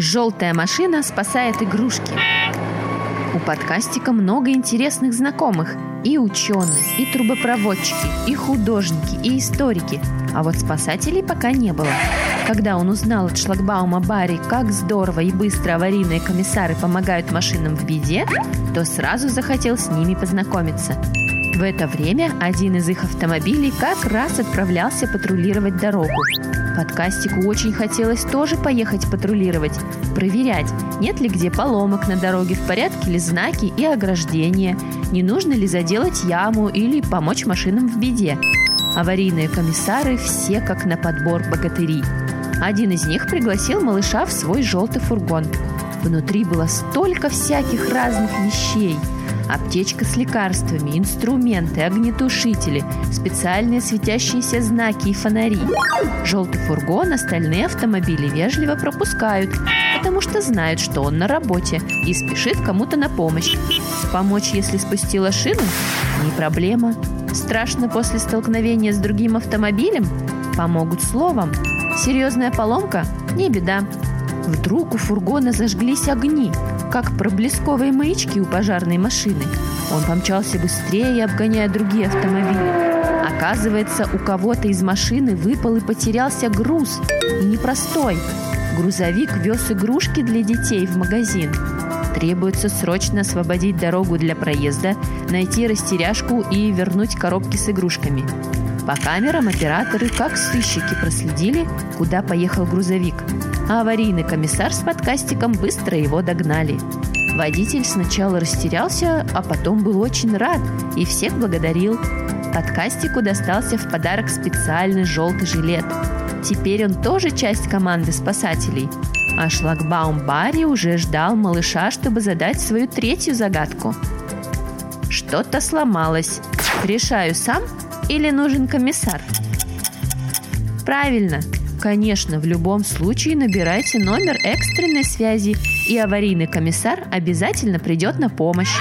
Желтая машина спасает игрушки. У подкастика много интересных знакомых. И ученые, и трубопроводчики, и художники, и историки. А вот спасателей пока не было. Когда он узнал от шлагбаума Барри, как здорово и быстро аварийные комиссары помогают машинам в беде, то сразу захотел с ними познакомиться. В это время один из их автомобилей как раз отправлялся патрулировать дорогу. Подкастику очень хотелось тоже поехать патрулировать, проверять, нет ли где поломок на дороге, в порядке ли знаки и ограждения, не нужно ли заделать яму или помочь машинам в беде. Аварийные комиссары все как на подбор богатырей. Один из них пригласил малыша в свой желтый фургон. Внутри было столько всяких разных вещей – аптечка с лекарствами, инструменты, огнетушители, специальные светящиеся знаки и фонари. Желтый фургон остальные автомобили вежливо пропускают, потому что знают, что он на работе и спешит кому-то на помощь. Помочь, если спустила шину? Не проблема. Страшно после столкновения с другим автомобилем? Помогут словом. Серьезная поломка? Не беда. Вдруг у фургона зажглись огни, как проблесковые маячки у пожарной машины. Он помчался быстрее, обгоняя другие автомобили. Оказывается, у кого-то из машины выпал и потерялся груз. И непростой. Грузовик вез игрушки для детей в магазин. Требуется срочно освободить дорогу для проезда, найти растеряшку и вернуть коробки с игрушками. По камерам операторы, как сыщики, проследили, куда поехал грузовик – а аварийный комиссар с подкастиком быстро его догнали. Водитель сначала растерялся, а потом был очень рад и всех благодарил. Подкастику достался в подарок специальный желтый жилет. Теперь он тоже часть команды спасателей. А шлагбаум Барри уже ждал малыша, чтобы задать свою третью загадку. Что-то сломалось. Решаю сам или нужен комиссар? Правильно, Конечно, в любом случае набирайте номер экстренной связи, и аварийный комиссар обязательно придет на помощь.